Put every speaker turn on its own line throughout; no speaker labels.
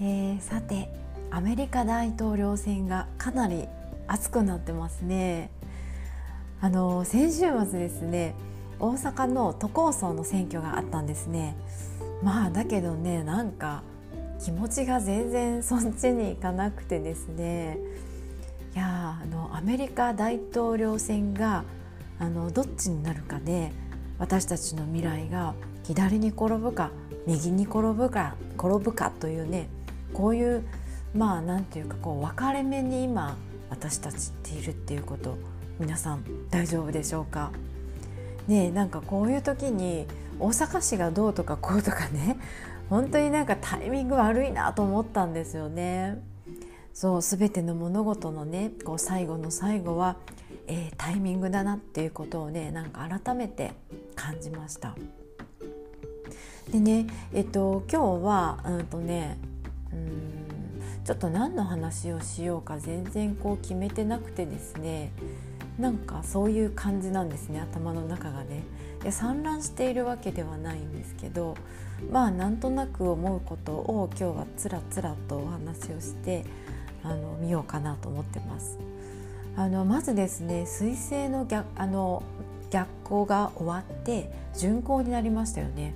えー、さてアメリカ大統領選がかなり熱くなってますね。あの先週末ですね大阪の都構想の選挙があったんですね。まあだけどねなんか気持ちが全然そっちに行かなくてですね。いやあのアメリカ大統領選があのどっちになるかで私たちの未来が左に転ぶか右に転ぶか転ぶかというねこういうまあなんていうかこう分かれ目に今私たちっているっていうこと皆さん大丈夫でしょうか？ねなんかこういう時に大阪市がどうとかこうとかね 本当になんかタイミング悪いなと思ったんですよね。そう全ての物事のねこう最後の最後は、えー、タイミングだなっていうことをねなんか改めて感じました。でねえっと今日はうんとねちょっと何の話をしようか全然こう決めてなくてですねなんかそういう感じなんですね頭の中がね。で散乱しているわけではないんですけどまあなんとなく思うことを今日はつらつらとお話をしてあの見ようかなと思ってます。あのまずですね彗星の逆あの逆行が終わって巡行になりましたよね。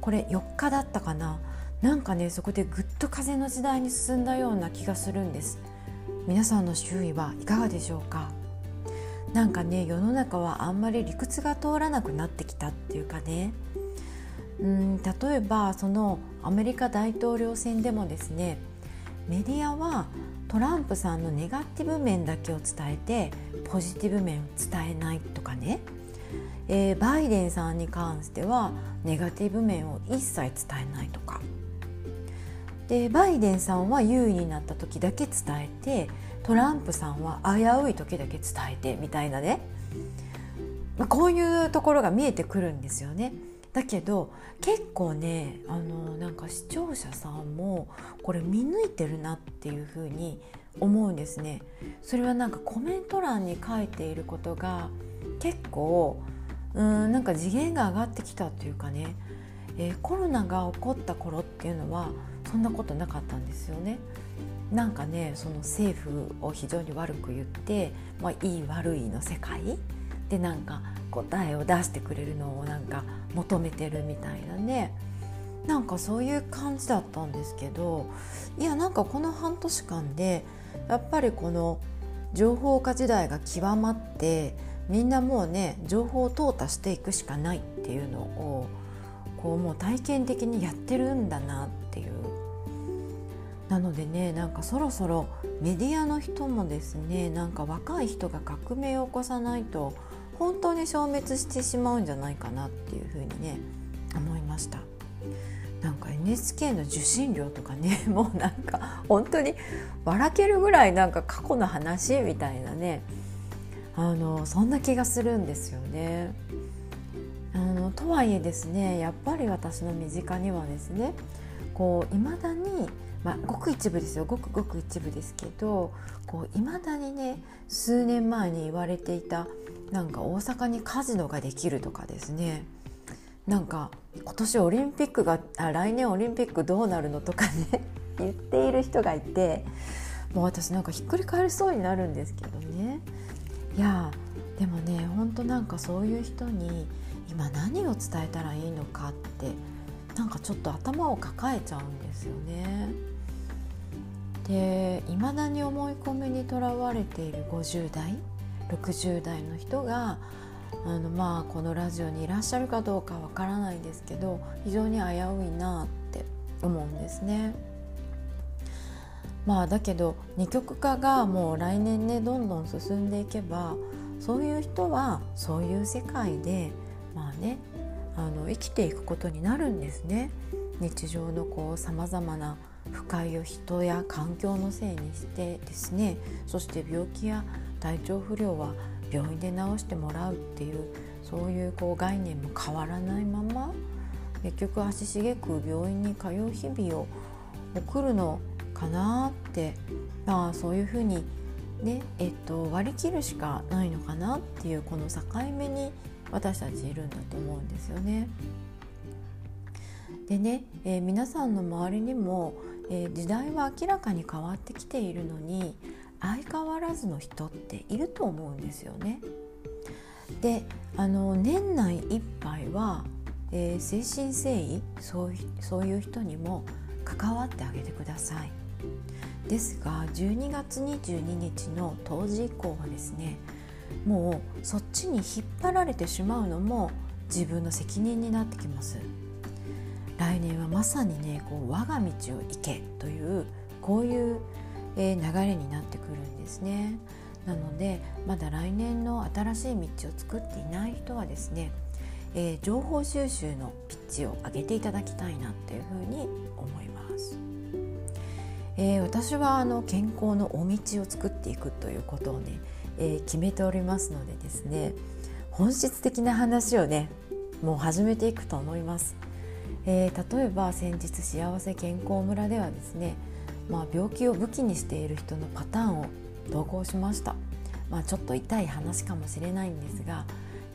これ4日だったかななんかねそこでぐっと風の時代に進んだような気がするんです。皆さんの周囲はいかがでしょうか？なんかね世の中はあんまり理屈が通らなくなってきたっていうかね。うん例えばそのアメリカ大統領選でもですねメディアはトランプさんのネガティブ面だけを伝えてポジティブ面を伝えないとかね、えー、バイデンさんに関してはネガティブ面を一切伝えないとか。でバイデンさんは優位になった時だけ伝えてトランプさんは危うい時だけ伝えてみたいなねこういうところが見えてくるんですよね。だけど結構ねあのなんか視聴者さんもこれ見抜いてるなっていうふうに思うんですね。それはなんかコメント欄に書いていることが結構うんなんか次元が上がってきたっていうかね、えー、コロナが起こった頃っていうのはそんなことなかったんですよね。なんかねその政府を非常に悪く言って、まあ、いい悪いの世界でなんか答えを出してくれるのをなんか求めてるみたいなねなんかそういう感じだったんですけどいやなんかこの半年間でやっぱりこの情報化時代が極まってみんなもうね情報を淘汰していくしかないっていうのをこうもう体験的にやってるんだなっていうなのでねなんかそろそろメディアの人もですねなんか若い人が革命を起こさないと本当に消滅してしまうんじゃないかなっていうふうにね思いました。なんか NHK の受信料とかね もうなんか本当に笑けるぐらいなんか過去の話みたいなねあのそんな気がするんですよね。あのとはいえですねやっぱり私の身近にはですねこう未だにまあ、ごく一部ですよ。ごくごく一部ですけどいまだにね数年前に言われていたなんか大阪にカジノができるとかですね。なんか今年オリンピックがあ来年オリンピックどうなるのとかね 言っている人がいてもう私なんかひっくり返りそうになるんですけどね。いやでもねほんとなんかそういう人に今何を伝えたらいいのかってなんかちょっと頭を抱えちゃうんですよね。でいまだに思い込みにとらわれている50代60代の人があのまあこのラジオにいらっしゃるかどうかわからないですけど非常に危ういなって思うんですね。まあだけど二極化がもう来年ねどんどん進んでいけばそういう人はそういう世界でまあねあの生きていくことになるんですね。日常のこうさまざまな不快を人や環境のせいにしてですねそして病気や体調不良は病院で治してもらうっていうそういうこう概念も変わらないまま結局足しげく病院に通う日々を送るのかなってまあそういうふうにねえっと、割り切るしかないのかなっていうこの境目に私たちいるんだと思うんですよね。でね、えー、皆さんの周りにも、えー、時代は明らかに変わってきているのに相変わらずの人っていると思うんですよね。であの年内いっぱいは、えー、精神誠意そうそういう人にも関わってあげてください。ですが12月22日の当時以降はですねもうそっちに引っ張られてしまうのも自分の責任になってきます。来年はまさにねこう我が道を行けというこういう、え流れになってくるんですね。なのでまだ来年の新しい道を作っていない人はですね、えー、情報収集のピッチを上げていただきたいなっていうふうに思います。えー、私はあの健康のお道を作っていくということをね、えー、決めておりますのでですね本質的な話をねもう始めていくと思います。えー、例えば先日幸せ健康村ではですね、まあ、病気を武器にしている人のパターンを投稿しました、まあ、ちょっと痛い話かもしれないんですが、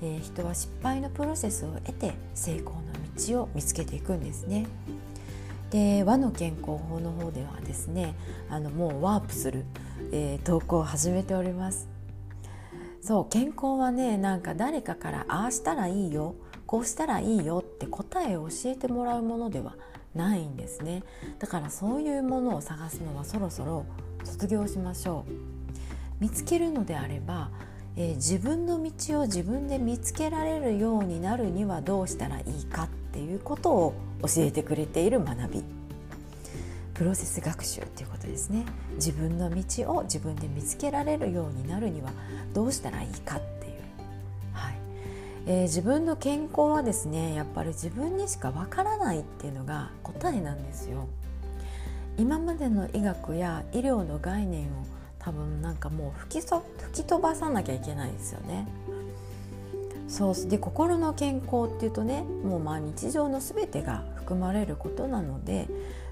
えー、人は失敗のプロセスを得て成功の道を見つけていくんですね。で和の健康法の方ではですねあのもうワープする、えー、投稿を始めておりますそう健康はねなんか誰かからああしたらいいよこうしたらいいよって答えを教えてもらうものではないんですね。だからそういうものを探すのはそろそろ卒業しましょう。見つけるのであれば、えー、自分の道を自分で見つけられるようになるにはどうしたらいいかっていうことを教えてくれている学び。プロセス学習っていうことですね自分の道を自分で見つけられるようになるにはどうしたらいいかっていうえー、自分の健康はですねやっぱり自分にしかわからないっていうのが答えなんですよ。今までの医学や医療の概念を多分なんかもう吹きそ吹き飛ばさなきゃいけないですよね。そうで心の健康っていうとねもうまあ日常の全てが含まれることなので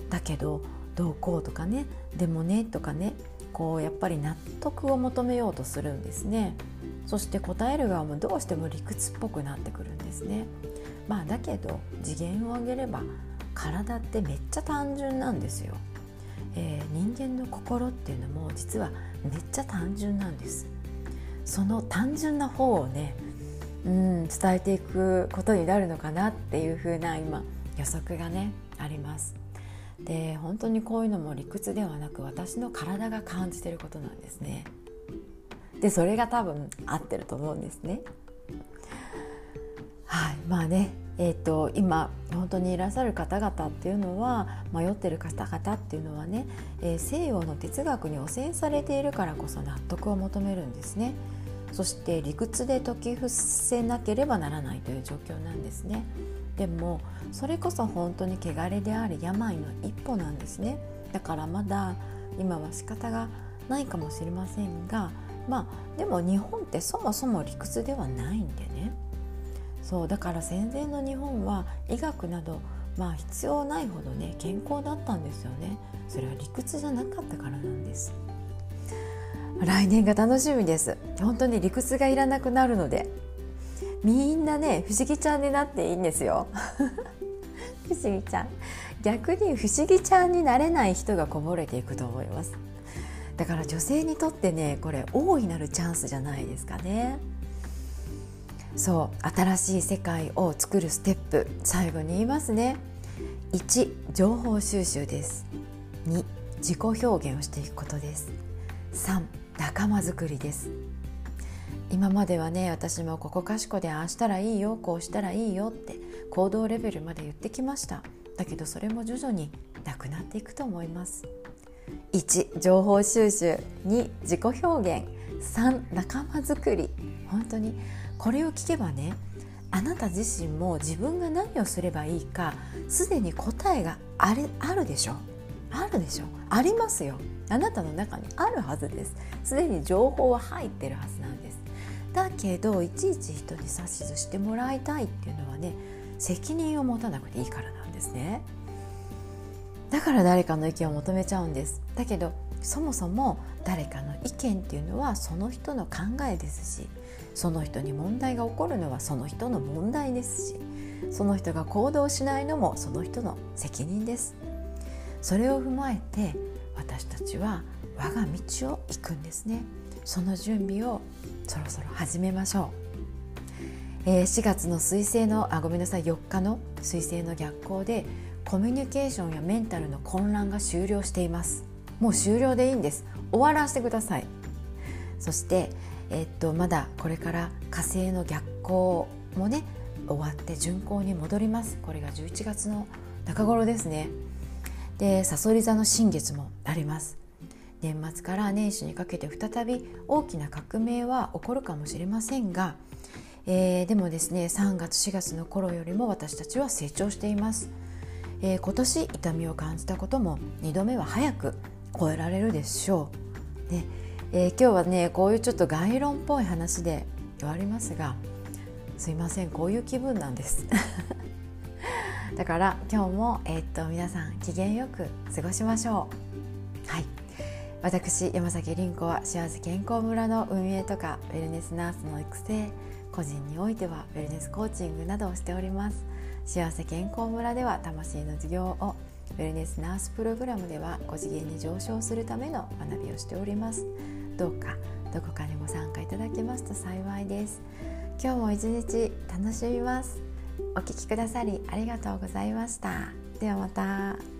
だけどどうこうとかねでもねとかねこうやっぱり納得を求めようとするんですね。そして答える側もどうしても理屈っぽくなってくるんですね。まあだけど次元を上げれば体ってめっちゃ単純なんですよ。えー、人間の心っていうのも実はめっちゃ単純なんです。その単純な方をね、うん、伝えていくことになるのかなっていう風な今予測がねあります。で本当にこういうのも理屈ではなく私の体が感じてることなんですね。でそれが多分合ってると思うんですね。はいまあねえーと、今本当にいらっしゃる方々っていうのは迷ってる方々っていうのはね、えー、西洋の哲学に汚染されているからこそ納得を求めるんですねそして理屈で解き伏せなければならないという状況なんですねでもそれこそ本当に汚れであり病の一歩なんですね。だからまだ今は仕方がないかもしれませんがまあでも日本ってそもそも理屈ではないんでね。そうだから戦前の日本は医学などまあ必要ないほどね健康だったんですよね。それは理屈じゃなかったからなんです。来年が楽しみです。本当に理屈がいらなくなるので。みんなね不思議ちゃんになっていいんですよ。不思議ちゃん。逆に不思議ちゃんになれない人がこぼれていくと思います。だから女性にとってねこれ大いなるチャンスじゃないですかね。そう新しい世界を作るステップ最後に言いますね。1情報収集です。2自己表現をしていくことです。3仲間づくりです。今まではね私もここかしこでああしたらいいよこうしたらいいよって行動レベルまで言ってきました。だけどそれも徐々になくなっていくと思います。1情報収集。2自己表現。3仲間づくり。本当にこれを聞けばねあなた自身も自分が何をすればいいかすでに答えがあれあるでしょ。あるでしょ。ありますよ。あなたの中にあるはずです。すでに情報は入ってるはずなんです。だけどいちいち人に指図してもらいたいっていうのはね責任を持たなくていいからなんですね。だから誰かの意見を求めちゃうんです。だけどそもそも誰かの意見っていうのはその人の考えですしその人に問題が起こるのはその人の問題ですしその人が行動しないのもその人の責任です。それを踏まえて私たちは我が道を行くんですね。その準備をそろそろ始めましょう、えー、4月の彗星のあごめんなさい4日の彗星の逆行でコミュニケーションやメンタルの混乱が終了しています。もう終了でいいんです。終わらせてください。そしてえー、っとまだこれから火星の逆行もね終わって巡行に戻ります。これが11月の中頃ですね。でさそり座の新月もあります。年末から年始にかけて再び大きな革命は起こるかもしれませんが、えー、でもですね3月4月の頃よりも私たちは成長しています、えー、今年痛みを感じたことも2度目は早く超えられるでしょう、ねえー、今日はねこういうちょっと概論っぽい話で終わりますがすいませんこういう気分なんです。だから今日も、えー、っと皆さん機嫌よく過ごしましょう。はい。私山崎凛子は幸せ健康村の運営とかウェルネスナースの育成個人においてはウェルネスコーチングなどをしております。幸せ健康村では魂の授業をウェルネスナースプログラムでは5次元に上昇するための学びをしております。どうかどこかにご参加いただけますと幸いです。今日も一日楽しみます。お聴きくださりありがとうございました。ではまた。